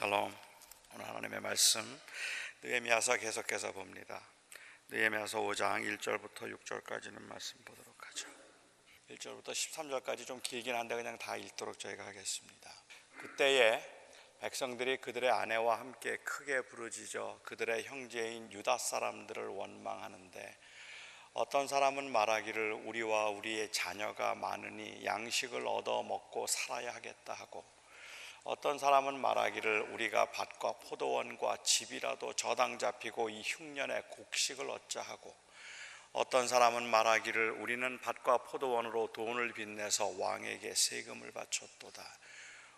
샬롬. 오늘 하나님의 말씀 느헤미야서 계속해서 봅니다. 느헤미야서 5장 1절부터 6절까지는 말씀 보도록 하죠. 1절부터 13절까지 좀 길긴 한데 그냥 다 읽도록 저희가 하겠습니다. 그때에 백성들이 그들의 아내와 함께 크게 부르짖어 그들의 형제인 유다 사람들을 원망하는데 어떤 사람은 말하기를 우리와 우리의 자녀가 많으니 양식을 얻어 먹고 살아야 하겠다 하고 어떤 사람은 말하기를 우리가 밭과 포도원과 집이라도 저당 잡히고 이 흉년에 곡식을 얻자 하고 어떤 사람은 말하기를 우리는 밭과 포도원으로 돈을 빚내서 왕에게 세금을 바쳤도다.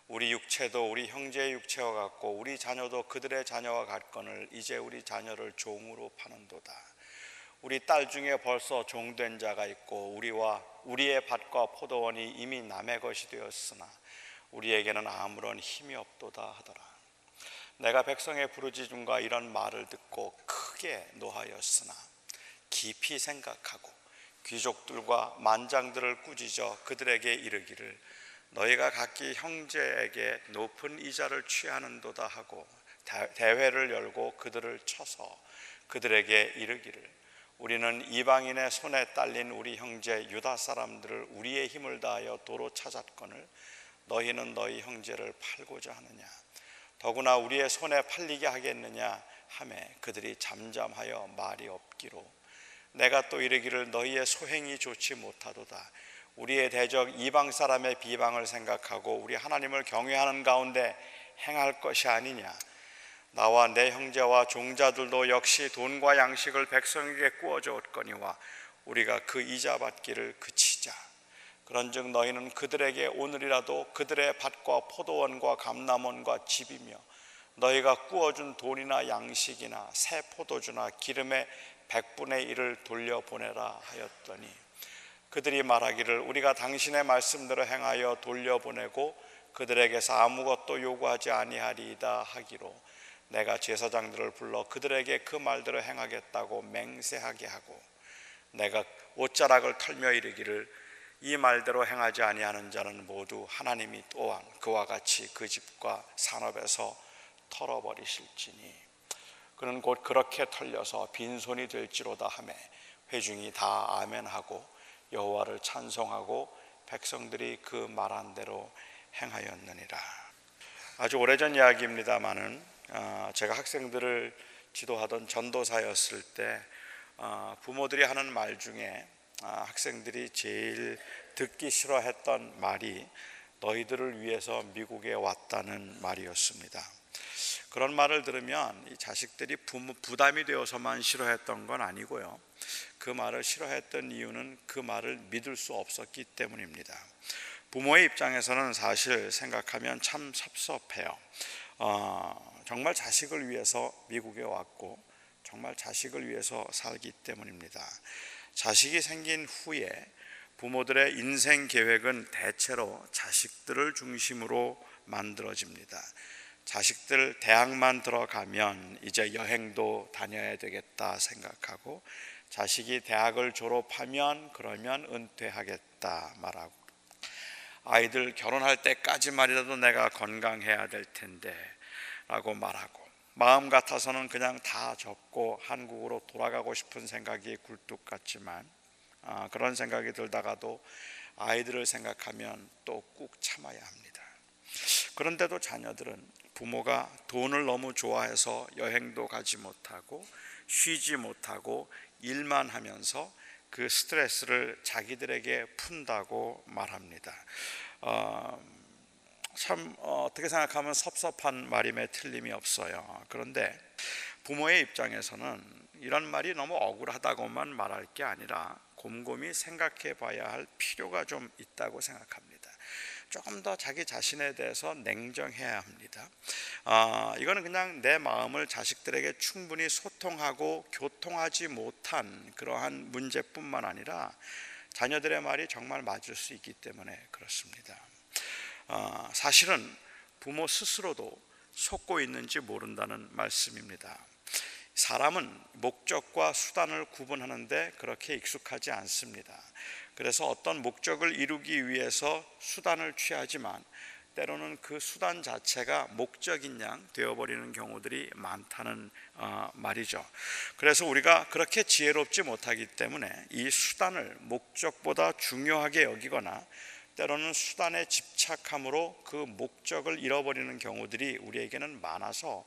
우리 육체도 우리 형제의 육체와 같고 우리 자녀도 그들의 자녀와 같거늘 이제 우리 자녀를 종으로 파는도다. 우리 딸 중에 벌써 종된 자가 있고 우리와 우리의 밭과 포도원이 이미 남의 것이 되었으나 우리에게는 아무런 힘이 없도다 하더라. 내가 백성의 부르짖음과 이런 말을 듣고 크게 노하였으나 깊이 생각하고 귀족들과 만장들을 꾸짖어 그들에게 이르기를 너희가 각기 형제에게 높은 이자를 취하는도다 하고 대회를 열고 그들을 쳐서 그들에게 이르기를 우리는 이방인의 손에 딸린 우리 형제 유다 사람들을 우리의 힘을 다하여 도로 찾았거늘 너희는 너희 형제를 팔고자 하느냐? 더구나 우리의 손에 팔리게 하겠느냐? 하매 그들이 잠잠하여 말이 없기로. 내가 또 이르기를 너희의 소행이 좋지 못하도다. 우리의 대적 이방 사람의 비방을 생각하고 우리 하나님을 경외하는 가운데 행할 것이 아니냐? 나와 내 형제와 종자들도 역시 돈과 양식을 백성에게 꾸어 주었거니와 우리가 그 이자 받기를 그치자 그런즉 너희는 그들에게 오늘이라도 그들의 밭과 포도원과 감남원과 집이며 너희가 꾸어준 돈이나 양식이나 새 포도주나 기름의 백분의 일을 돌려보내라 하였더니 그들이 말하기를 우리가 당신의 말씀대로 행하여 돌려보내고 그들에게서 아무것도 요구하지 아니하리이다 하기로 내가 제사장들을 불러 그들에게 그 말대로 행하겠다고 맹세하게 하고 내가 옷자락을 털며 이르기를 이 말대로 행하지 아니하는 자는 모두 하나님이 또한 그와 같이 그 집과 산업에서 털어버리실지니 그는 곧 그렇게 털려서 빈손이 될지로다 하매 회중이 다 아멘하고 여호와를 찬송하고 백성들이 그 말한 대로 행하였느니라. 아주 오래전 이야기입니다만은 아, 제가 학생들을 지도하던 전도사였을 때 아, 부모들이 하는 말 중에 아, 학생들이 제일 듣기 싫어했던 말이 너희들을 위해서 미국에 왔다는 말이었습니다. 그런 말을 들으면 이 자식들이 부모 부담이 되어서만 싫어했던 건 아니고요. 그 말을 싫어했던 이유는 그 말을 믿을 수 없었기 때문입니다. 부모의 입장에서는 사실 생각하면 참 섭섭해요. 어, 정말 자식을 위해서 미국에 왔고 정말 자식을 위해서 살기 때문입니다. 자식이 생긴 후에 부모들의 인생 계획은 대체로 자식들을 중심으로 만들어집니다. 자식들 대학만 들어가면 이제 여행도 다녀야 되겠다 생각하고 자식이 대학을 졸업하면 그러면 은퇴하겠다 말하고 아이들 결혼할 때까지만이라도 내가 건강해야 될 텐데 라고 말하고 마음 같아서는 그냥 다 접고 한국으로 돌아가고 싶은 생각이 굴뚝 같지만 아, 그런 생각이 들다가도 아이들을 생각하면 또 꾹 참아야 합니다. 그런데도 자녀들은 부모가 돈을 너무 좋아해서 여행도 가지 못하고 쉬지 못하고 일만 하면서 그 스트레스를 자기들에게 푼다고 말합니다. 어, 참 어, 떻게 생각하면 섭섭한 말임에 틀림이 없어요. 그런데 부모의 입장에서는 이런 말이 너무 억울하다고만 말할 게 아니라 곰곰이 생각해 봐야 할 필요가 좀 있다고 생각합니다. 조금 더 자기 자신에 대해서 냉정해야 합니다. 아, 이거는 그냥 내 마음을 자식들에게 충분히 소통하고 교통하지 못한 그러한 문제뿐만 아니라 자녀들의 말이 정말 맞을 수 있기 때문에 그렇습니다. 어, 사실은 부모 스스로도 속고 있는지 모른다는 말씀입니다. 사람은 목적과 수단을 구분하는데 그렇게 익숙하지 않습니다. 그래서 어떤 목적을 이루기 위해서 수단을 취하지만 때로는 그 수단 자체가 목적인 양 되어버리는 경우들이 많다는 어, 말이죠. 그래서 우리가 그렇게 지혜롭지 못하기 때문에 이 수단을 목적보다 중요하게 여기거나 때로는 수단에 집착함으로 그 목적을 잃어버리는 경우들이 우리에게는 많아서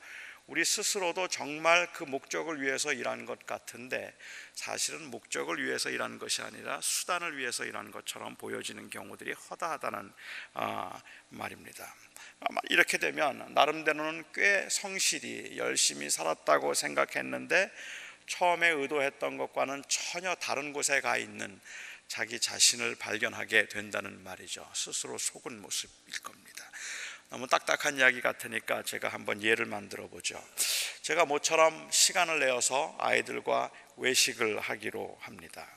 우리 스스로도 정말 그 목적을 위해서 일한 것 같은데 사실은 목적을 위해서 일하는 것이 아니라 수단을 위해서 일하는 것처럼 보여지는 경우들이 허다하다는 아, 말입니다. 아마 이렇게 되면 나름대로는 꽤 성실히 열심히 살았다고 생각했는데 처음에 의도했던 것과는 전혀 다른 곳에 가 있는 자기 자신을 발견하게 된다는 말이죠. 스스로 속은 모습일 겁니다. 너무 딱딱한 이야기 같으니까 제가 한번 예를 만들어 보죠. 제가 모처럼 시간을 내어서 아이들과 외식을 하기로 합니다.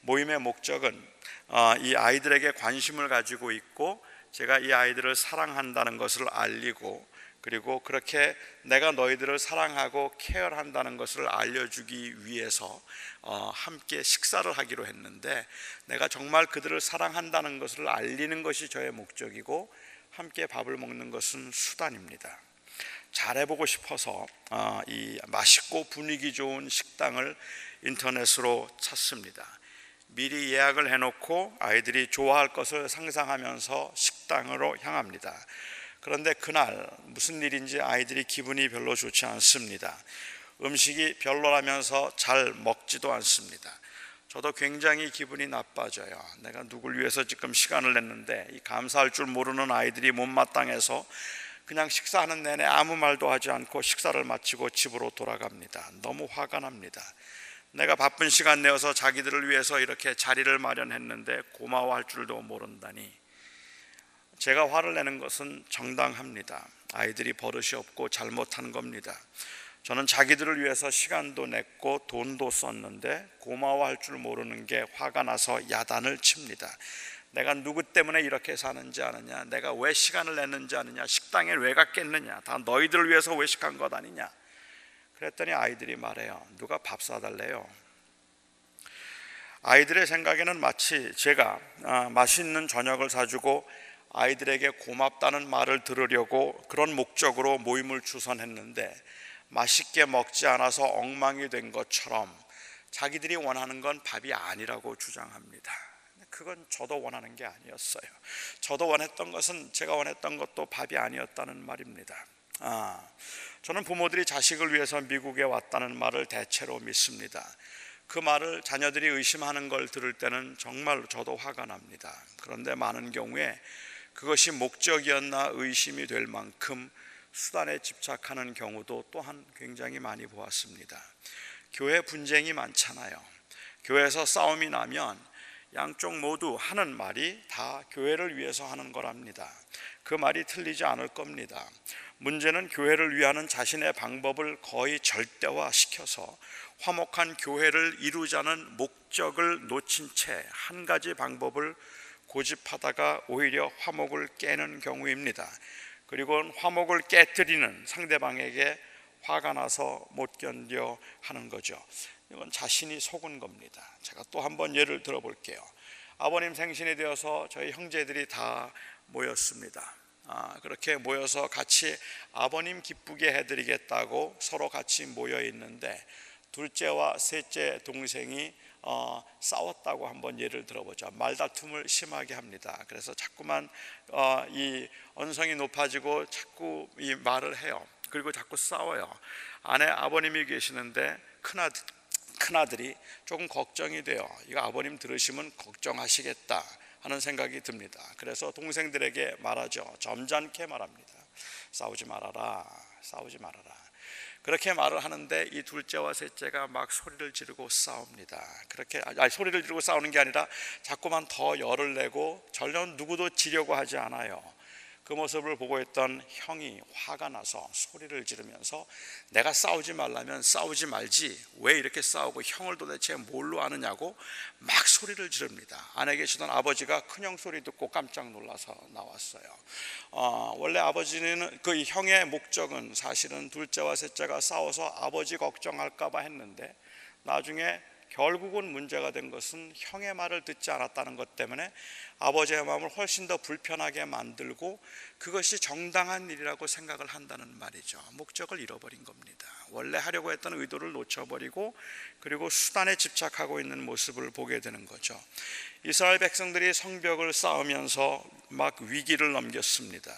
모임의 목적은 어, 이 아이들에게 관심을 가지고 있고 제가 이 아이들을 사랑한다는 것을 알리고 그리고 그렇게 내가 너희들을 사랑하고 케어한다는 것을 알려주기 위해서 어, 함께 식사를 하기로 했는데 내가 정말 그들을 사랑한다는 것을 알리는 것이 저의 목적이고 함께 밥을 먹는 것은 수단입니다. 잘해보고 싶어서 어, 이 맛있고 분위기 좋은 식당을 인터넷으로 찾습니다. 미리 예약을 해놓고 아이들이 좋아할 것을 상상하면서 식당으로 향합니다. 그런데 그날 무슨 일인지 아이들이 기분이 별로 좋지 않습니다. 음식이 별로라면서 잘 먹지도 않습니다. 저도 굉장히 기분이 나빠져요. 내가 누굴 위해서 지금 시간을 냈는데 이 감사할 줄 모르는 아이들이 못마땅해서 그냥 식사하는 내내 아무 말도 하지 않고 식사를 마치고 집으로 돌아갑니다. 너무 화가 납니다. 내가 바쁜 시간 내어서 자기들을 위해서 이렇게 자리를 마련했는데 고마워할 줄도 모른다니. 제가 화를 내는 것은 정당합니다. 아이들이 버릇이 없고 잘못한 겁니다. 저는 자기들을 위해서 시간도 냈고 돈도 썼는데 고마워할 줄 모르는 게 화가 나서 야단을 칩니다. 내가 누구 때문에 이렇게 사는지 아느냐? 내가 왜 시간을 냈는지 아느냐? 식당에 왜 갔겠느냐? 다 너희들을 위해서 외식한 것 아니냐? 그랬더니 아이들이 말해요. 누가 밥 사달래요? 아이들의 생각에는 마치 제가 아, 맛있는 저녁을 사주고 아이들에게 고맙다는 말을 들으려고 그런 목적으로 모임을 주선했는데 맛있게 먹지 않아서 엉망이 된 것처럼 자기들이 원하는 건 밥이 아니라고 주장합니다. 그건 저도 원하는 게 아니었어요. 저도 원했던 것은 제가 원했던 것도 밥이 아니었다는 말입니다. 아, 저는 부모들이 자식을 위해서 미국에 왔다는 말을 대체로 믿습니다. 그 말을 자녀들이 의심하는 걸 들을 때는 정말 저도 화가 납니다. 그런데 많은 경우에 그것이 목적이었나 의심이 될 만큼 수단에 집착하는 경우도 또한 굉장히 많이 보았습니다. 교회 분쟁이 많잖아요. 교회에서 싸움이 나면 양쪽 모두 하는 말이 다 교회를 위해서 하는 거랍니다. 그 말이 틀리지 않을 겁니다. 문제는 교회를 위하는 자신의 방법을 거의 절대화 시켜서 화목한 교회를 이루자는 목적을 놓친 채 한 가지 방법을 고집하다가 오히려 화목을 깨는 경우입니다. 그리고 화목을 깨뜨리는 상대방에게 화가 나서 못 견뎌 하는 거죠. 이건 자신이 속은 겁니다. 제가 또 한 번 예를 들어 볼게요. 아버님 생신이 되어서 저희 형제들이 다 모였습니다. 아, 그렇게 모여서 같이 아버님 기쁘게 해드리겠다고 서로 같이 모여 있는데 둘째와 셋째 동생이 어, 싸웠다고 한번 예를 들어보자. 말다툼을 심하게 합니다. 그래서 자꾸만 어, 이 언성이 높아지고 자꾸 이 말을 해요. 그리고 자꾸 싸워요. 안에 아버님이 계시는데 큰아들, 큰아들이 조금 걱정이 돼요. 이거 아버님 들으시면 걱정하시겠다 하는 생각이 듭니다. 그래서 동생들에게 말하죠. 점잖게 말합니다. 싸우지 말아라. 싸우지 말아라. 그렇게 말을 하는데 이 둘째와 셋째가 막 소리를 지르고 싸웁니다. 그렇게 아니 소리를 지르고 싸우는 게 아니라 자꾸만 더 열을 내고 전혀 누구도 지려고 하지 않아요. 그 모습을 보고 있던 형이 화가 나서 소리를 지르면서 내가 싸우지 말라면 싸우지 말지 왜 이렇게 싸우고 형을 도대체 뭘로 아느냐고 막 소리를 지릅니다. 안에 계시던 아버지가 큰형 소리 듣고 깜짝 놀라서 나왔어요. 어, 원래 아버지는 그 형의 목적은 사실은 둘째와 셋째가 싸워서 아버지 걱정할까봐 했는데 나중에 결국은 문제가 된 것은 형의 말을 듣지 않았다는 것 때문에 아버지의 마음을 훨씬 더 불편하게 만들고 그것이 정당한 일이라고 생각을 한다는 말이죠. 목적을 잃어버린 겁니다. 원래 하려고 했던 의도를 놓쳐버리고 그리고 수단에 집착하고 있는 모습을 보게 되는 거죠. 이스라엘 백성들이 성벽을 쌓으면서 막 위기를 넘겼습니다.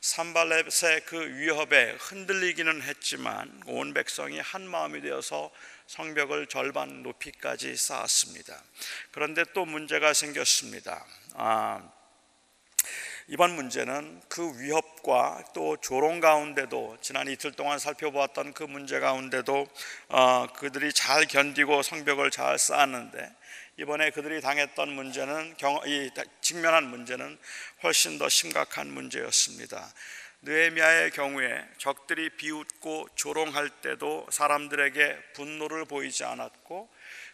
산발렛의 그 위협에 흔들리기는 했지만 온 백성이 한 마음이 되어서 성벽을 절반 높이까지 쌓았습니다. 그런데 또 문제가 생겼습니다. 아, 이번 문제는 그 위협과 또 조롱 가운데도 지난 이틀 동안 살펴보았던 그 문제 가운데도 어, 그들이 잘 견디고 성벽을 잘 쌓았는데 이번에 그들이 당했던 문제는 경, 이 직면한 문제는 훨씬 더 심각한 문제였습니다. 느헤미야의 경우에 적들이 비웃고 조롱할 때도 사람들에게 분노를 보이지 않았고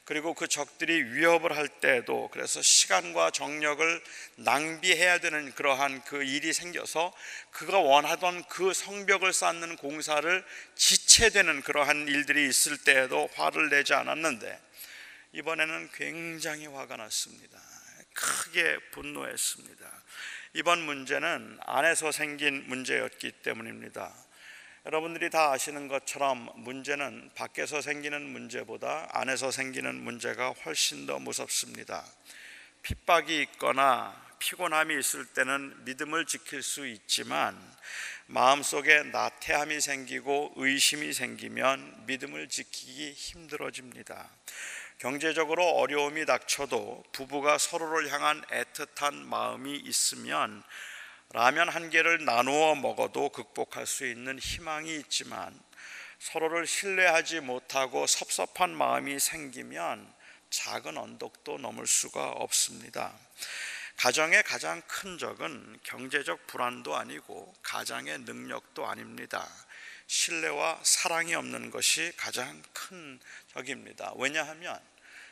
그리고 그 적들이 위협을 할 때도 그래서 시간과 정력을 낭비해야 되는 그러한 그 일이 생겨서 그가 원하던 그 성벽을 쌓는 공사를 지체되는 그러한 일들이 있을 때에도 화를 내지 않았는데 이번에는 굉장히 화가 났습니다. 크게 분노했습니다. 이번 문제는 안에서 생긴 문제였기 때문입니다. 여러분들이 다 아시는 것처럼 문제는 밖에서 생기는 문제보다 안에서 생기는 문제가 훨씬 더 무섭습니다. 핍박이 있거나 피곤함이 있을 때는 믿음을 지킬 수 있지만 마음속에 나태함이 생기고 의심이 생기면 믿음을 지키기 힘들어집니다. 경제적으로 어려움이 닥쳐도 부부가 서로를 향한 애틋한 마음이 있으면 라면 한 개를 나누어 먹어도 극복할 수 있는 희망이 있지만 서로를 신뢰하지 못하고 섭섭한 마음이 생기면 작은 언덕도 넘을 수가 없습니다. 가정의 가장 큰 적은 경제적 불안도 아니고 가장의 능력도 아닙니다. 신뢰와 사랑이 없는 것이 가장 큰 적입니다. 왜냐하면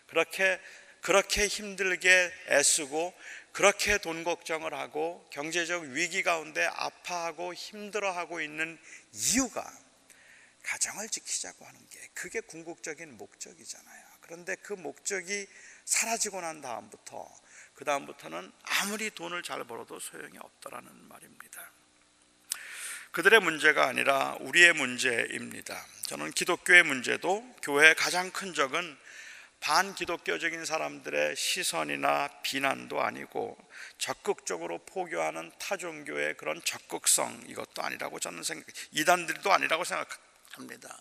그렇게 그렇게 힘들게 애쓰고 그렇게 돈 걱정을 하고 경제적 위기 가운데 아파하고 힘들어하고 있는 이유가 가정을 지키자고 하는 게 그게 궁극적인 목적이잖아요. 그런데 그 목적이 사라지고 난 다음부터 그 다음부터는 아무리 돈을 잘 벌어도 소용이 없더라는 말입니다. 그들의 문제가 아니라 우리의 문제입니다. 저는 기독교의 문제도 교회의 가장 큰 적은 반기독교적인 사람들의 시선이나 비난도 아니고 적극적으로 포교하는 타종교의 그런 적극성 이것도 아니라고 저는 생각 이단들도 아니라고 생각합니다.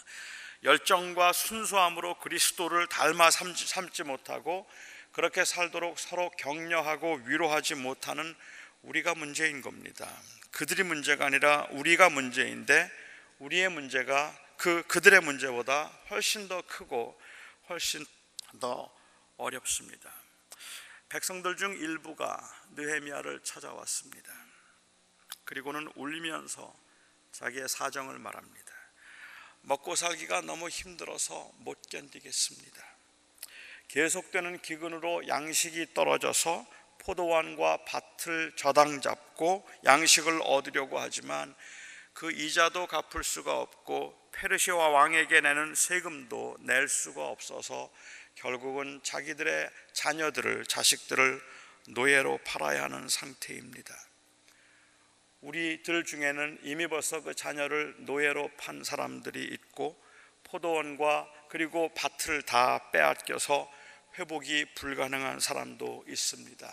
열정과 순수함으로 그리스도를 닮아 삼지, 삼지 못하고 그렇게 살도록 서로 격려하고 위로하지 못하는 우리가 문제인 겁니다. 그들이 문제가 아니라 우리가 문제인데 우리의 문제가 그 그들의 문제보다 훨씬 더 크고 훨씬 더 어렵습니다. 백성들 중 일부가 느헤미야를 찾아왔습니다. 그리고는 울면서 자기의 사정을 말합니다. 먹고 살기가 너무 힘들어서 못 견디겠습니다. 계속되는 기근으로 양식이 떨어져서 포도원과 밭을 저당 잡고 양식을 얻으려고 하지만 그 이자도 갚을 수가 없고 페르시아 왕에게 내는 세금도 낼 수가 없어서 결국은 자기들의 자녀들을 자식들을 노예로 팔아야 하는 상태입니다. 우리들 중에는 이미 벌써 그 자녀를 노예로 판 사람들이 있고 포도원과 그리고 밭을 다 빼앗겨서 회복이 불가능한 사람도 있습니다.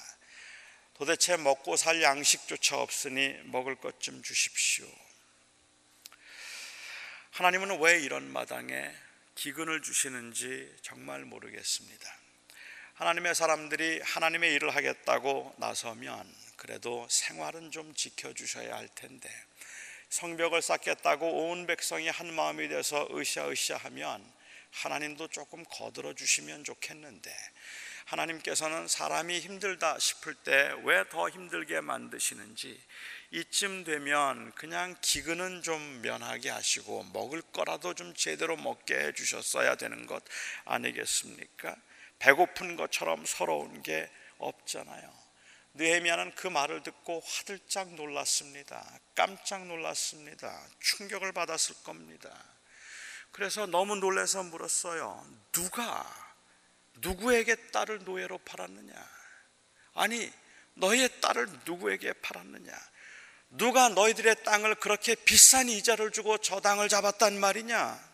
도대체 먹고 살 양식조차 없으니 먹을 것 좀 주십시오. 하나님은 왜 이런 마당에 기근을 주시는지 정말 모르겠습니다. 하나님의 사람들이 하나님의 일을 하겠다고 나서면 그래도 생활은 좀 지켜주셔야 할 텐데 성벽을 쌓겠다고 온 백성이 한 마음이 돼서 으쌰으쌰 하면 하나님도 조금 거들어 주시면 좋겠는데 하나님께서는 사람이 힘들다 싶을 때 왜 더 힘들게 만드시는지 이쯤 되면 그냥 기근은 좀 면하게 하시고 먹을 거라도 좀 제대로 먹게 해 주셨어야 되는 것 아니겠습니까? 배고픈 것처럼 서러운 게 없잖아요. 느헤미야는 그 말을 듣고 화들짝 놀랐습니다. 깜짝 놀랐습니다. 충격을 받았을 겁니다. 그래서 너무 놀라서 물었어요. 누가 누구에게 딸을 노예로 팔았느냐? 아니, 너의 딸을 누구에게 팔았느냐? 누가 너희들의 땅을 그렇게 비싼 이자를 주고 저 땅을 잡았단 말이냐?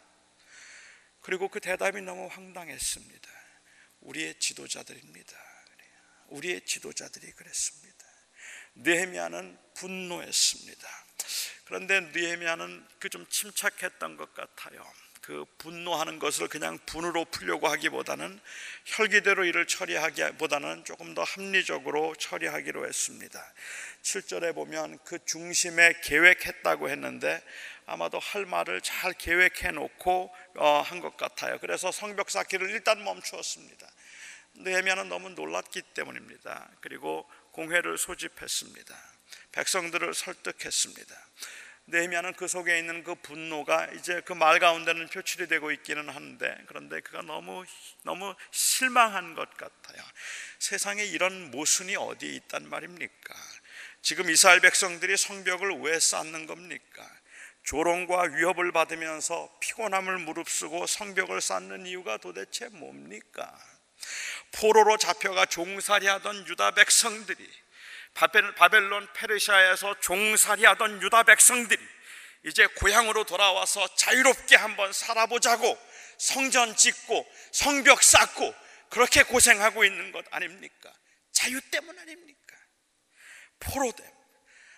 그리고 그 대답이 너무 황당했습니다. 우리의 지도자들입니다. 우리의 지도자들이 그랬습니다. 느헤미야는 분노했습니다. 그런데 느헤미야는 그 좀 침착했던 것 같아요. 그 분노하는 것을 그냥 분으로 풀려고 하기보다는 혈기대로 일을 처리하기보다는 조금 더 합리적으로 처리하기로 했습니다. 7절에 보면 그 중심에 계획했다고 했는데 아마도 할 말을 잘 계획해 놓고 어, 한것 같아요. 그래서 성벽 쌓기를 일단 멈추었습니다. 느헤미야는 너무 놀랐기 때문입니다. 그리고 공회를 소집했습니다. 백성들을 설득했습니다. 느헤미야는 그 속에 있는 그 분노가 이제 그 말 가운데는 표출이 되고 있기는 한데 그런데 그가 너무 너무 실망한 것 같아요. 세상에 이런 모순이 어디 있단 말입니까? 지금 이스라엘 백성들이 성벽을 왜 쌓는 겁니까? 조롱과 위협을 받으면서 피곤함을 무릅쓰고 성벽을 쌓는 이유가 도대체 뭡니까? 포로로 잡혀가 종살이하던 유다 백성들이 바벨론 페르시아에서 종살이하던 유다 백성들이 이제 고향으로 돌아와서 자유롭게 한번 살아보자고 성전 짓고 성벽 쌓고 그렇게 고생하고 있는 것 아닙니까? 자유 때문 아닙니까? 포로됨,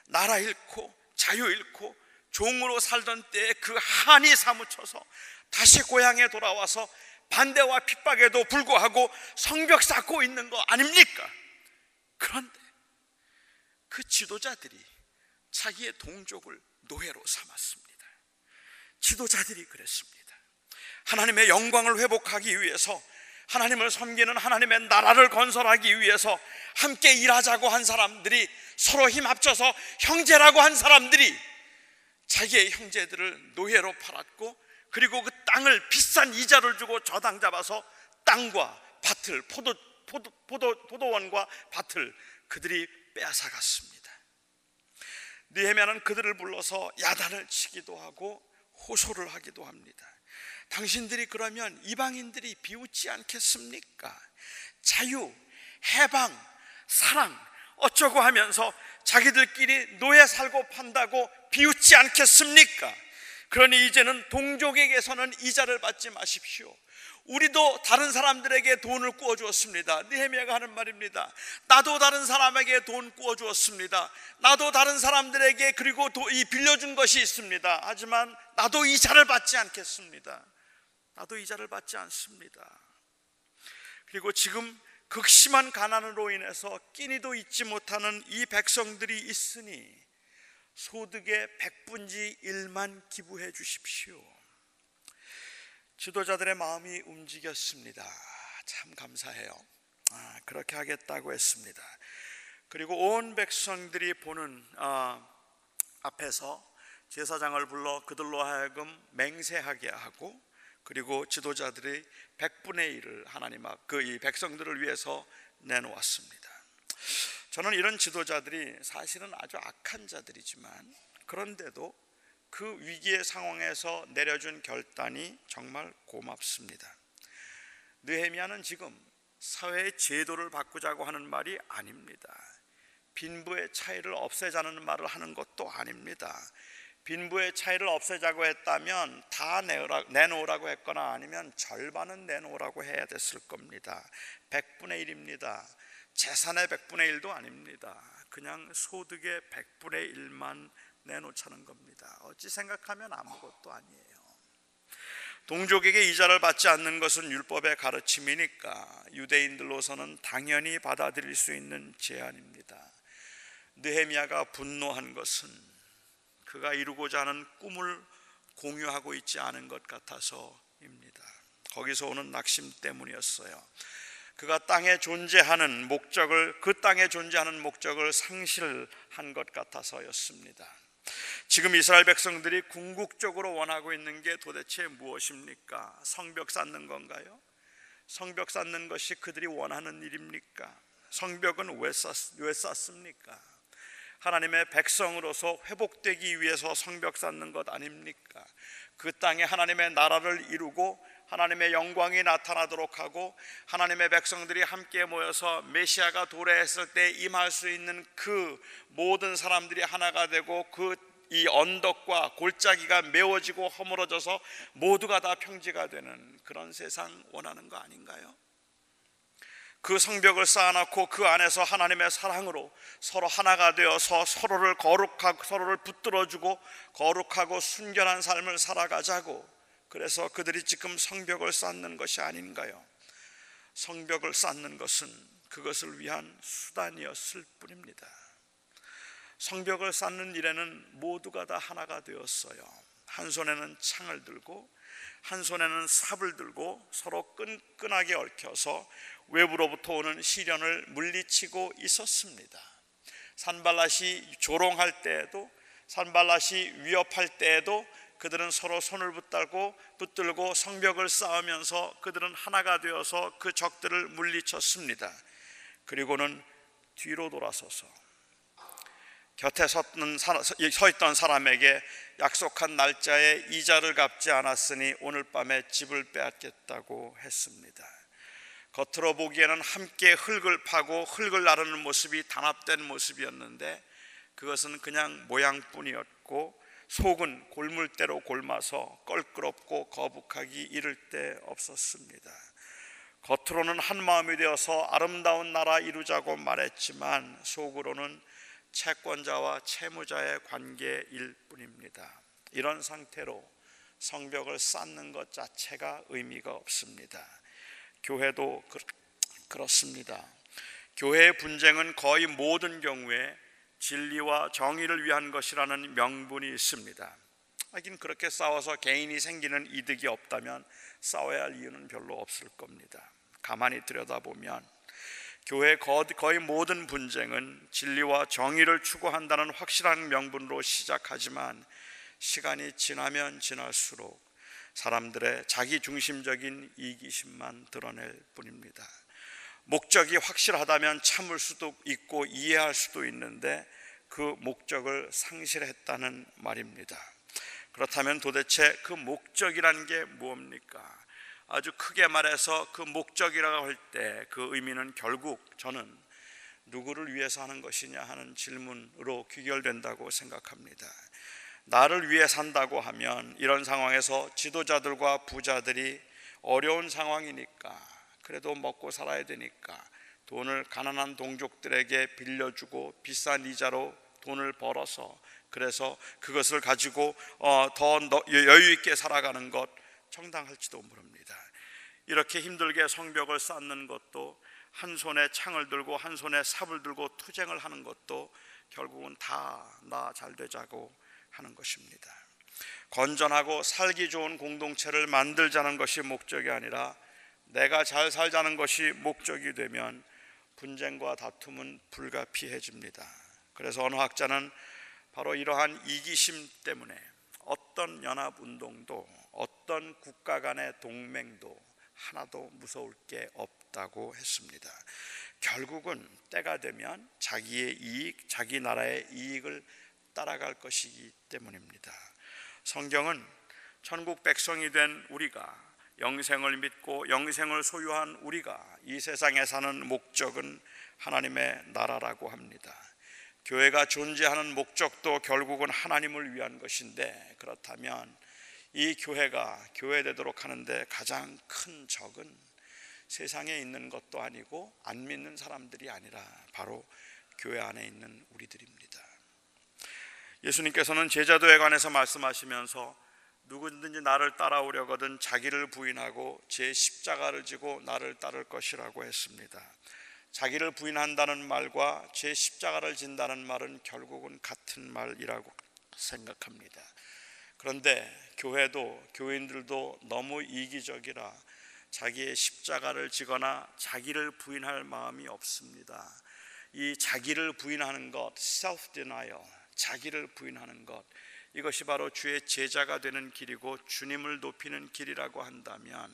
나라 잃고 자유 잃고 종으로 살던 때에 그 한이 사무쳐서 다시 고향에 돌아와서 반대와 핍박에도 불구하고 성벽 쌓고 있는 거 아닙니까? 그런데 그 지도자들이 자기의 동족을 노예로 삼았습니다. 지도자들이 그랬습니다. 하나님의 영광을 회복하기 위해서 하나님을 섬기는 하나님의 나라를 건설하기 위해서 함께 일하자고 한 사람들이 서로 힘 합쳐서 형제라고 한 사람들이 자기의 형제들을 노예로 팔았고 그리고 그 땅을 비싼 이자를 주고 저당 잡아서 땅과 밭을 포도, 포도, 포도, 포도원과 밭을 그들이 빼앗아갔습니다. 느헤미야는 그들을 불러서 야단을 치기도 하고 호소를 하기도 합니다. 당신들이 그러면 이방인들이 비웃지 않겠습니까? 자유, 해방, 사랑 어쩌고 하면서 자기들끼리 노예 살고 판다고 비웃지 않겠습니까? 그러니 이제는 동족에게서는 이자를 받지 마십시오. 우리도 다른 사람들에게 돈을 구워 주었습니다. 느헤미야가 하는 말입니다. 나도 다른 사람에게 돈 구워 주었습니다. 나도 다른 사람들에게 그리고 이 빌려준 것이 있습니다. 하지만 나도 이자를 받지 않겠습니다. 나도 이자를 받지 않습니다. 그리고 지금 극심한 가난으로 인해서 끼니도 잊지 못하는 이 백성들이 있으니 소득의 백분지 1만 기부해 주십시오. 지도자들의 마음이 움직였습니다. 참 감사해요. 아, 그렇게 하겠다고 했습니다. 그리고 온 백성들이 보는 아, 앞에서 제사장을 불러 그들로 하여금 맹세하게 하고 그리고 지도자들이 백분의 1을 하나님 앞그 백성들을 위해서 내놓았습니다. 저는 이런 지도자들이 사실은 아주 악한 자들이지만 그런데도 그 위기의 상황에서 내려준 결단이 정말 고맙습니다. 느헤미야는 지금 사회의 제도를 바꾸자고 하는 말이 아닙니다. 빈부의 차이를 없애자는 말을 하는 것도 아닙니다. 빈부의 차이를 없애자고 했다면 다 내놓으라고 했거나 아니면 절반은 내놓으라고 해야 됐을 겁니다. 100분의 1입니다. 재산의 100분의 1도 아닙니다. 그냥 소득의 100분의 1만 내놓자는 겁니다. 어찌 생각하면 아무것도 아니에요. 동족에게 이자를 받지 않는 것은 율법의 가르침이니까 유대인들로서는 당연히 받아들일 수 있는 제안입니다. 느헤미야가 분노한 것은 그가 이루고자 하는 꿈을 공유하고 있지 않은 것 같아서입니다. 거기서 오는 낙심 때문이었어요. 그가 땅에 존재하는 목적을 그 땅에 존재하는 목적을 상실한 것 같아서였습니다. 지금 이스라엘 백성들이 궁극적으로 원하고 있는 게 도대체 무엇입니까? 성벽 쌓는 건가요? 성벽 쌓는 것이 그들이 원하는 일입니까? 성벽은 왜, 쌓, 왜 쌓습니까? 하나님의 백성으로서 회복되기 위해서 성벽 쌓는 것 아닙니까? 그 땅에 하나님의 나라를 이루고 하나님의 영광이 나타나도록 하고 하나님의 백성들이 함께 모여서 메시아가 도래했을 때 임할 수 있는 그 모든 사람들이 하나가 되고 그 이 언덕과 골짜기가 메워지고 허물어져서 모두가 다 평지가 되는 그런 세상 원하는 거 아닌가요? 그 성벽을 쌓아놓고 그 안에서 하나님의 사랑으로 서로 하나가 되어서 서로를 거룩하고 서로를 붙들어주고 거룩하고 순결한 삶을 살아가자고 그래서 그들이 지금 성벽을 쌓는 것이 아닌가요? 성벽을 쌓는 것은 그것을 위한 수단이었을 뿐입니다. 성벽을 쌓는 일에는 모두가 다 하나가 되었어요. 한 손에는 창을 들고 한 손에는 삽을 들고 서로 끈끈하게 얽혀서 외부로부터 오는 시련을 물리치고 있었습니다. 산발랏이 조롱할 때에도 산발랏이 위협할 때에도 그들은 서로 손을 붙들고 붙들고 성벽을 쌓으면서 그들은 하나가 되어서 그 적들을 물리쳤습니다. 그리고는 뒤로 돌아서서 곁에 섰던, 서 있던 사람에게 약속한 날짜에 이자를 갚지 않았으니 오늘 밤에 집을 빼앗겠다고 했습니다. 겉으로 보기에는 함께 흙을 파고 흙을 나르는 모습이 단합된 모습이었는데 그것은 그냥 모양뿐이었고 속은 골물대로 골마서 껄끄럽고 거북하기 이를 데 없었습니다. 겉으로는 한 마음이 되어서 아름다운 나라 이루자고 말했지만 속으로는 채권자와 채무자의 관계일 뿐입니다. 이런 상태로 성벽을 쌓는 것 자체가 의미가 없습니다. 교회도 그렇습니다. 교회의 분쟁은 거의 모든 경우에 진리와 정의를 위한 것이라는 명분이 있습니다. 하긴 그렇게 싸워서 개인이 생기는 이득이 없다면 싸워야 할 이유는 별로 없을 겁니다. 가만히 들여다보면 교회 거의 모든 분쟁은 진리와 정의를 추구한다는 확실한 명분으로 시작하지만 시간이 지나면 지날수록 사람들의 자기 중심적인 이기심만 드러낼 뿐입니다. 목적이 확실하다면 참을 수도 있고 이해할 수도 있는데 그 목적을 상실했다는 말입니다. 그렇다면 도대체 그 목적이라는 게 무엇입니까? 아주 크게 말해서 그 목적이라고 할 때 그 의미는 결국 저는 누구를 위해서 하는 것이냐 하는 질문으로 귀결된다고 생각합니다. 나를 위해 산다고 하면 이런 상황에서 지도자들과 부자들이 어려운 상황이니까 그래도 먹고 살아야 되니까 돈을 가난한 동족들에게 빌려주고 비싼 이자로 돈을 벌어서 그래서 그것을 가지고 어, 더 여유 있게 살아가는 것 정당할지도 모릅니다. 이렇게 힘들게 성벽을 쌓는 것도 한 손에 창을 들고 한 손에 삽을 들고 투쟁을 하는 것도 결국은 다 나 잘 되자고 하는 것입니다. 건전하고 살기 좋은 공동체를 만들자는 것이 목적이 아니라 내가 잘 살자는 것이 목적이 되면 분쟁과 다툼은 불가피해집니다. 그래서 어느 학자는 바로 이러한 이기심 때문에 어떤 연합 운동도 어떤 국가 간의 동맹도 하나도 무서울 게 없다고 했습니다. 결국은 때가 되면 자기의 이익, 자기 나라의 이익을 따라갈 것이기 때문입니다. 성경은 천국 백성이 된 우리가 영생을 믿고 영생을 소유한 우리가 이 세상에 사는 목적은 하나님의 나라라고 합니다. 교회가 존재하는 목적도 결국은 하나님을 위한 것인데 그렇다면 이 교회가 교회되도록 하는데 가장 큰 적은 세상에 있는 것도 아니고 안 믿는 사람들이 아니라 바로 교회 안에 있는 우리들입니다. 예수님께서는 제자도에 관해서 말씀하시면서 누구든지 나를 따라오려거든 자기를 부인하고 제 십자가를 지고 나를 따를 것이라고 했습니다. 자기를 부인한다는 말과 제 십자가를 진다는 말은 결국은 같은 말이라고 생각합니다. 그런데 교회도 교인들도 너무 이기적이라 자기의 십자가를 지거나 자기를 부인할 마음이 없습니다. 이 자기를 부인하는 것, self denial, 자기를 부인하는 것, 이것이 바로 주의 제자가 되는 길이고 주님을 높이는 길이라고 한다면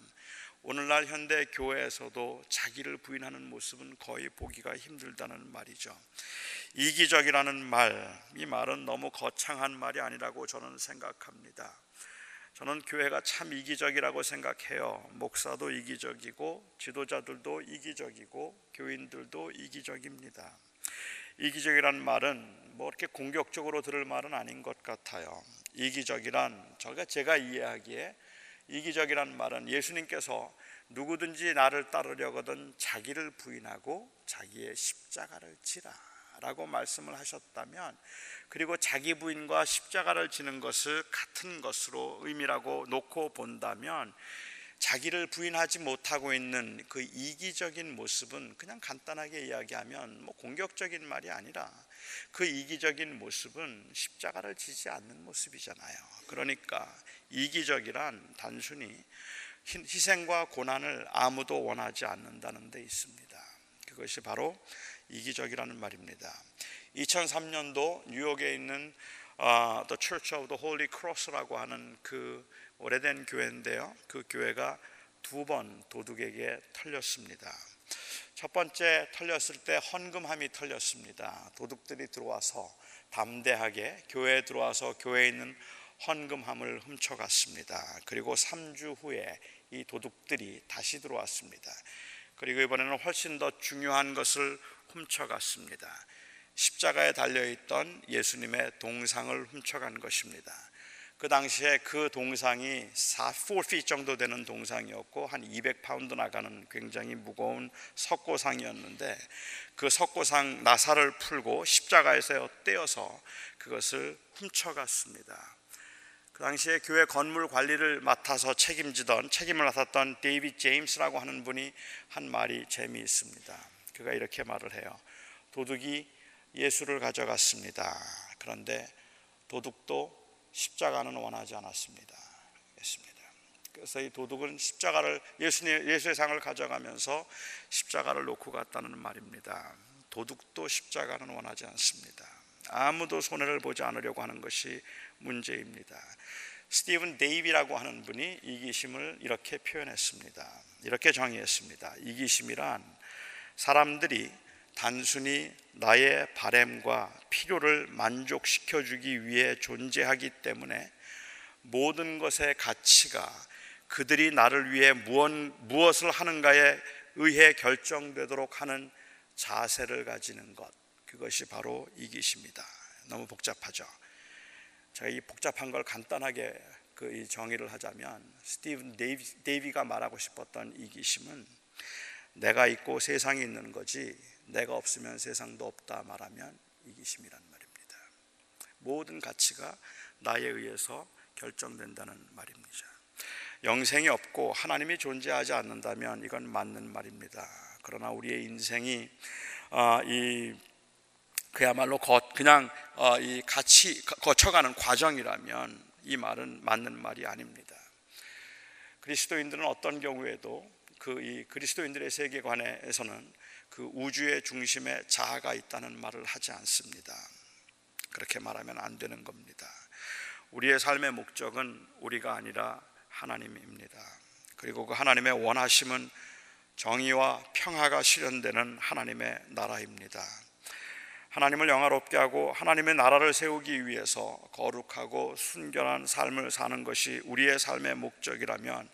오늘날 현대 교회에서도 자기를 부인하는 모습은 거의 보기가 힘들다는 말이죠. 이기적이라는 말, 이 말은 너무 거창한 말이 아니라고 저는 생각합니다. 저는 교회가 참 이기적이라고 생각해요. 목사도 이기적이고 지도자들도 이기적이고 교인들도 이기적입니다. 이기적이란 말은 뭐 이렇게 공격적으로 들을 말은 아닌 것 같아요. 이기적이란 저가 제가 이해하기에 이기적이란 말은 예수님께서 누구든지 나를 따르려거든 자기를 부인하고 자기의 십자가를 지라라고 말씀을 하셨다면 그리고 자기 부인과 십자가를 지는 것을 같은 것으로 의미라고 놓고 본다면 자기를 부인하지 못하고 있는 그 이기적인 모습은 그냥 간단하게 이야기하면 뭐 공격적인 말이 아니라 그 이기적인 모습은 십자가를 지지 않는 모습이잖아요. 그러니까 이기적이란 단순히 희생과 고난을 아무도 원하지 않는다는 데 있습니다. 그것이 바로 이기적이라는 말입니다. 2003년도 뉴욕에 있는 uh, The Church of the Holy Cross라고 하는 그 오래된 교회인데요. 그 교회가 두 번 도둑에게 털렸습니다. 첫 번째 털렸을 때 헌금함이 털렸습니다. 도둑들이 들어와서 담대하게 교회에 들어와서 교회에 있는 헌금함을 훔쳐갔습니다. 그리고 3주 후에 이 도둑들이 다시 들어왔습니다. 그리고 이번에는 훨씬 더 중요한 것을 훔쳐갔습니다. 십자가에 달려있던 예수님의 동상을 훔쳐간 것입니다. 그 당시에 그 동상이 4, 4feet 정도 되는 동상이었고 한 200파운드 나가는 굉장히 무거운 석고상이었는데 그 석고상 나사를 풀고 십자가에서 떼어서 그것을 훔쳐갔습니다. 그 당시에 교회 건물 관리를 맡아서 책임지던 책임을 맡았던 데이빗 제임스라고 하는 분이 한 말이 재미있습니다. 그가 이렇게 말을 해요. 도둑이 예수를 가져갔습니다. 그런데 도둑도 십자가는 원하지 않았습니다. 했습니다. 그래서 이 도둑은 십자가를 예수님 예수의 상을 가져가면서 십자가를 놓고 갔다는 말입니다. 도둑도 십자가는 원하지 않습니다. 아무도 손해를 보지 않으려고 하는 것이 문제입니다. 스티븐 데이비라고 하는 분이 이기심을 이렇게 표현했습니다. 이렇게 정의했습니다. 이기심이란 사람들이 단순히 나의 바램과 필요를 만족시켜 주기 위해 존재하기 때문에 모든 것의 가치가 그들이 나를 위해 무엇, 무엇을 하는가에 의해 결정되도록 하는 자세를 가지는 것 그것이 바로 이기심이다. 너무 복잡하죠. 제가 이 복잡한 걸 간단하게 그 정의를 하자면 스티븐 데이비, 데이비가 말하고 싶었던 이기심은 내가 있고 세상이 있는 거지 내가 없으면 세상도 없다 말하면 이기심이란 말입니다. 모든 가치가 나에 의해서 결정된다는 말입니다. 영생이 없고 하나님이 존재하지 않는다면 이건 맞는 말입니다. 그러나 우리의 인생이 어, 이 그야말로 그냥 어, 이 같이 거쳐가는 과정이라면 이 말은 맞는 말이 아닙니다. 그리스도인들은 어떤 경우에도 그 이 그리스도인들의 세계관에서는 그 우주의 중심에 자아가 있다는 말을 하지 않습니다. 그렇게 말하면 안 되는 겁니다. 우리의 삶의 목적은 우리가 아니라 하나님입니다. 그리고 그 하나님의 원하심은 정의와 평화가 실현되는 하나님의 나라입니다. 하나님을 영화롭게 하고 하나님의 나라를 세우기 위해서 거룩하고 순결한 삶을 사는 것이 우리의 삶의 목적이라면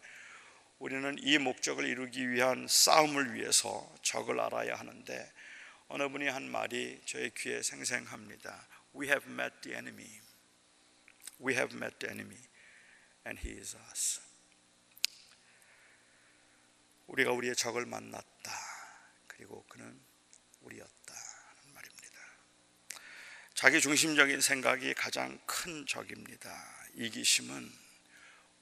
우리는 이 목적을 이루기 위한 싸움을 위해서 적을 알아야 하는데 어느 분이 한 말이 저의 귀에 생생합니다. We have met the enemy. We have met the enemy and he is us. 우리가 우리의 적을 만났다. 그리고 그는 우리였다. 하는 말입니다. 자기 중심적인 생각이 가장 큰 적입니다. 이기심은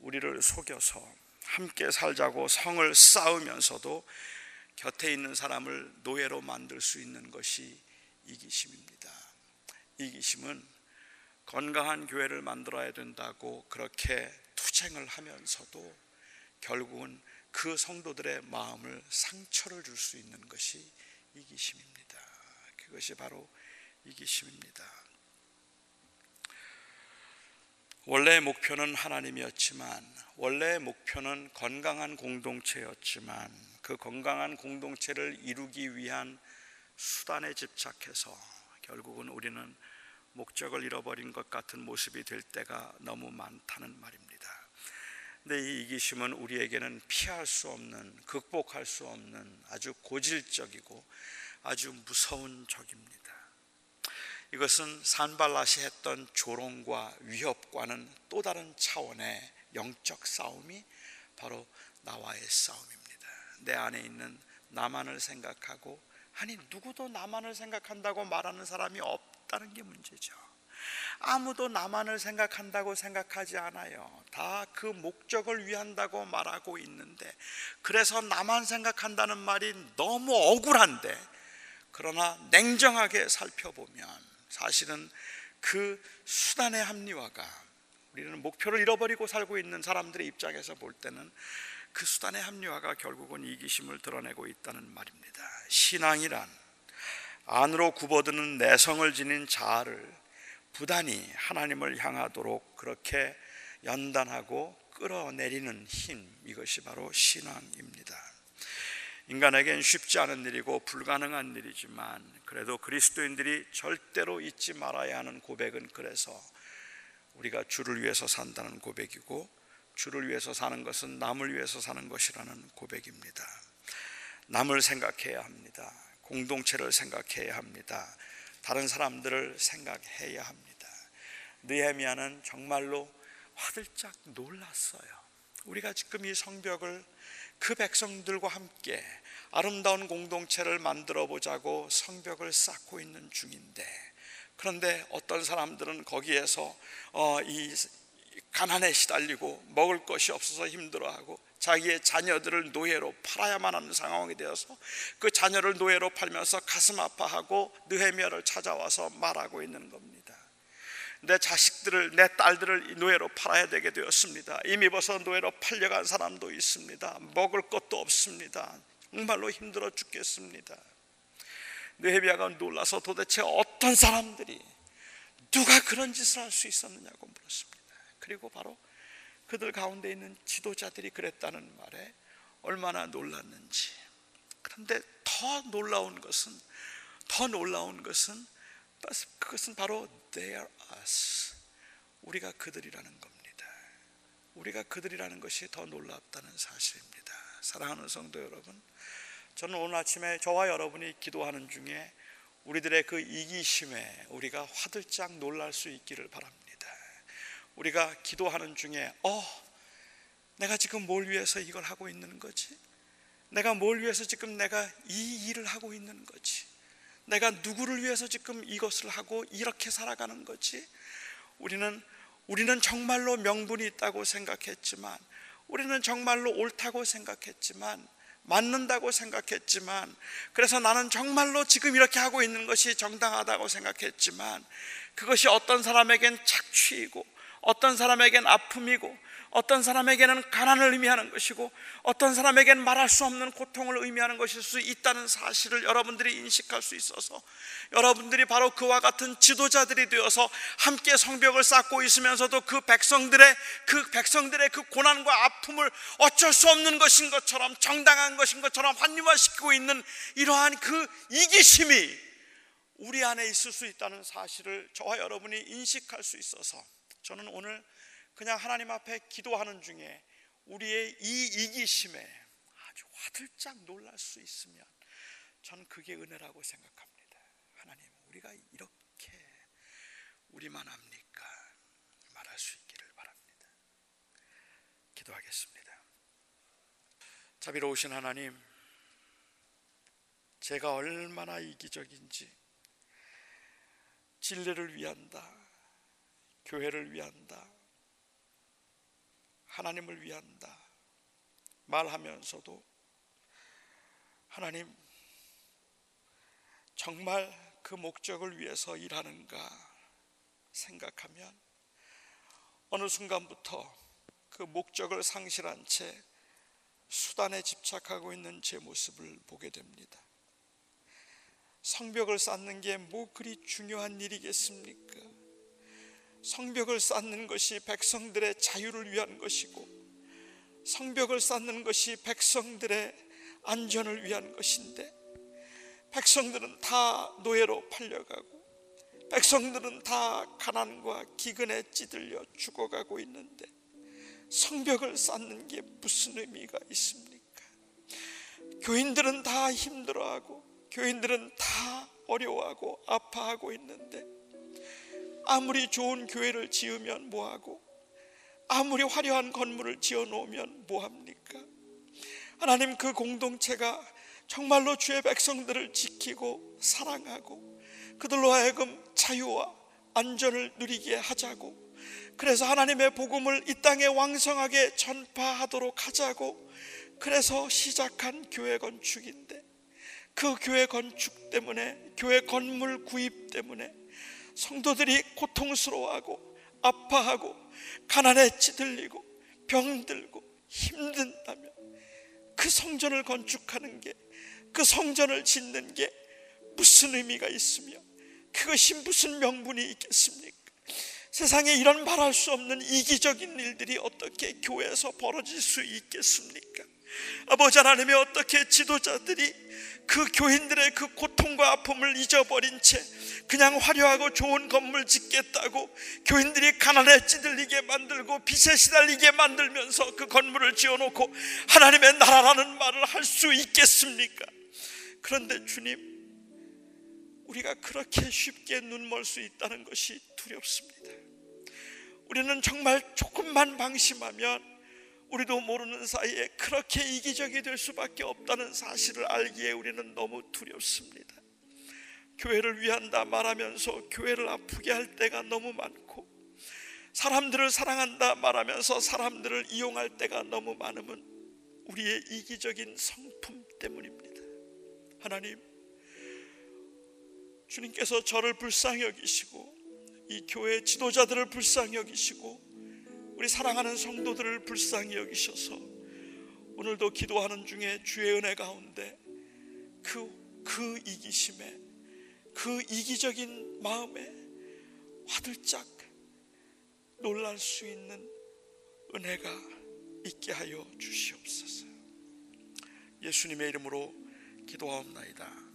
우리를 속여서 함께 살자고 성을 쌓으면서도 곁에 있는 사람을 노예로 만들 수 있는 것이 이기심입니다. 이기심은 건강한 교회를 만들어야 된다고 그렇게 투쟁을 하면서도 결국은 그 성도들의 마음을 상처를 줄 수 있는 것이 이기심입니다. 그것이 바로 이기심입니다. 원래 목표는 하나님이었지만 원래 목표는 건강한 공동체였지만 그 건강한 공동체를 이루기 위한 수단에 집착해서 결국은 우리는 목적을 잃어버린 것 같은 모습이 될 때가 너무 많다는 말입니다. 근데 이 이기심은 우리에게는 피할 수 없는, 극복할 수 없는 아주 고질적이고 아주 무서운 적입니다. 이것은 산발라시 했던 조롱과 위협과는 또 다른 차원의 영적 싸움이 바로 나와의 싸움입니다. 내 안에 있는 나만을 생각하고 아니 누구도 나만을 생각한다고 말하는 사람이 없다는 게 문제죠. 아무도 나만을 생각한다고 생각하지 않아요. 다 그 목적을 위한다고 말하고 있는데 그래서 나만 생각한다는 말이 너무 억울한데 그러나 냉정하게 살펴보면 사실은 그 수단의 합리화가 우리는 목표를 잃어버리고 살고 있는 사람들의 입장에서 볼 때는 그 수단의 합리화가 결국은 이기심을 드러내고 있다는 말입니다. 신앙이란 안으로 굽어드는 내성을 지닌 자아를 부단히 하나님을 향하도록 그렇게 연단하고 끌어내리는 힘 이것이 바로 신앙입니다. 인간에겐 쉽지 않은 일이고 불가능한 일이지만 그래도 그리스도인들이 절대로 잊지 말아야 하는 고백은 그래서 우리가 주를 위해서 산다는 고백이고 주를 위해서 사는 것은 남을 위해서 사는 것이라는 고백입니다. 남을 생각해야 합니다. 공동체를 생각해야 합니다. 다른 사람들을 생각해야 합니다. 느헤미야는 정말로 화들짝 놀랐어요. 우리가 지금 이 성벽을 그 백성들과 함께 아름다운 공동체를 만들어 보자고 성벽을 쌓고 있는 중인데 그런데 어떤 사람들은 거기에서 어, 이 가난에 시달리고 먹을 것이 없어서 힘들어하고 자기의 자녀들을 노예로 팔아야만 하는 상황이 되어서 그 자녀를 노예로 팔면서 가슴 아파하고 느헤미야를 찾아와서 말하고 있는 겁니다. 내 자식들을 내 딸들을 노예로 팔아야 되게 되었습니다. 이미 벌써 노예로 팔려간 사람도 있습니다. 먹을 것도 없습니다. 정말로 힘들어 죽겠습니다. 느헤미야가 놀라서 도대체 어떤 사람들이 누가 그런 짓을 할 수 있었느냐고 물었습니다. 그리고 바로 그들 가운데 있는 지도자들이 그랬다는 말에 얼마나 놀랐는지. 그런데 더 놀라운 것은 더 놀라운 것은 그것은 바로 they are us. 우리가 그들이라는 겁니다. 우리가 그들이라는 것이 더 놀랍다는 사실입니다. 사랑하는 성도 여러분, 저는 오늘 아침에 저와 여러분이 기도하는 중에 우리들의 그 이기심에 우리가 화들짝 놀랄 수 있기를 바랍니다. 우리가 기도하는 중에 어 내가 지금 뭘 위해서 이걸 하고 있는 거지? 내가 뭘 위해서 지금 내가 이 일을 하고 있는 거지? 내가 누구를 위해서 지금 이것을 하고 이렇게 살아가는 거지? 우리는 우리는 정말로 명분이 있다고 생각했지만 우리는 정말로 옳다고 생각했지만 맞는다고 생각했지만 그래서 나는 정말로 지금 이렇게 하고 있는 것이 정당하다고 생각했지만 그것이 어떤 사람에겐 착취이고 어떤 사람에겐 아픔이고 어떤 사람에게는 가난을 의미하는 것이고 어떤 사람에게는 말할 수 없는 고통을 의미하는 것일 수 있다는 사실을 여러분들이 인식할 수 있어서 여러분들이 바로 그와 같은 지도자들이 되어서 함께 성벽을 쌓고 있으면서도 그 백성들의 그 백성들의 그 고난과 아픔을 어쩔 수 없는 것인 것처럼 정당한 것인 것처럼 환유화시키고 있는 이러한 그 이기심이 우리 안에 있을 수 있다는 사실을 저와 여러분이 인식할 수 있어서 저는 오늘 그냥 하나님 앞에 기도하는 중에 우리의 이 이기심에 아주 화들짝 놀랄 수 있으면 저는 그게 은혜라고 생각합니다. 하나님, 우리가 이렇게 우리만 합니까? 말할 수 있기를 바랍니다. 기도하겠습니다. 자비로우신 하나님, 제가 얼마나 이기적인지 진리를 위한다, 교회를 위한다, 하나님을 위한다 말하면서도 하나님 정말 그 목적을 위해서 일하는가 생각하면 어느 순간부터 그 목적을 상실한 채 수단에 집착하고 있는 제 모습을 보게 됩니다. 성벽을 쌓는 게 뭐 그리 중요한 일이겠습니까? 성벽을 쌓는 것이 백성들의 자유를 위한 것이고 성벽을 쌓는 것이 백성들의 안전을 위한 것인데 백성들은 다 노예로 팔려가고 백성들은 다 가난과 기근에 찌들려 죽어가고 있는데 성벽을 쌓는 게 무슨 의미가 있습니까? 교인들은 다 힘들어하고 교인들은 다 어려워하고 아파하고 있는데 아무리 좋은 교회를 지으면 뭐하고? 아무리 화려한 건물을 지어 놓으면 뭐합니까? 하나님 그 공동체가 정말로 주의 백성들을 지키고 사랑하고 그들로 하여금 자유와 안전을 누리게 하자고. 그래서 하나님의 복음을 이 땅에 왕성하게 전파하도록 하자고. 그래서 시작한 교회 건축인데 그 교회 건축 때문에 교회 건물 구입 때문에 성도들이 고통스러워하고 아파하고 가난에 찌들리고 병들고 힘든다면 그 성전을 건축하는 게 그 성전을 짓는 게 무슨 의미가 있으며 그것이 무슨 명분이 있겠습니까? 세상에 이런 말할 수 없는 이기적인 일들이 어떻게 교회에서 벌어질 수 있겠습니까? 아버지 하나님이 어떻게 지도자들이 그 교인들의 그 고통과 아픔을 잊어버린 채 그냥 화려하고 좋은 건물 짓겠다고 교인들이 가난에 찌들리게 만들고 빚에 시달리게 만들면서 그 건물을 지어놓고 하나님의 나라라는 말을 할 수 있겠습니까? 그런데 주님, 우리가 그렇게 쉽게 눈멀 수 있다는 것이 두렵습니다. 우리는 정말 조금만 방심하면 우리도 모르는 사이에 그렇게 이기적이 될 수밖에 없다는 사실을 알기에 우리는 너무 두렵습니다. 교회를 위한다 말하면서 교회를 아프게 할 때가 너무 많고 사람들을 사랑한다 말하면서 사람들을 이용할 때가 너무 많으면 우리의 이기적인 성품 때문입니다. 하나님, 주님께서 저를 불쌍히 여기시고 이 교회 지도자들을 불쌍히 여기시고 우리 사랑하는 성도들을 불쌍히 여기셔서 오늘도 기도하는 중에 주의 은혜 가운데 그, 그 이기심에 그 이기적인 마음에 화들짝 놀랄 수 있는 은혜가 있게 하여 주시옵소서. 예수님의 이름으로 기도하옵나이다.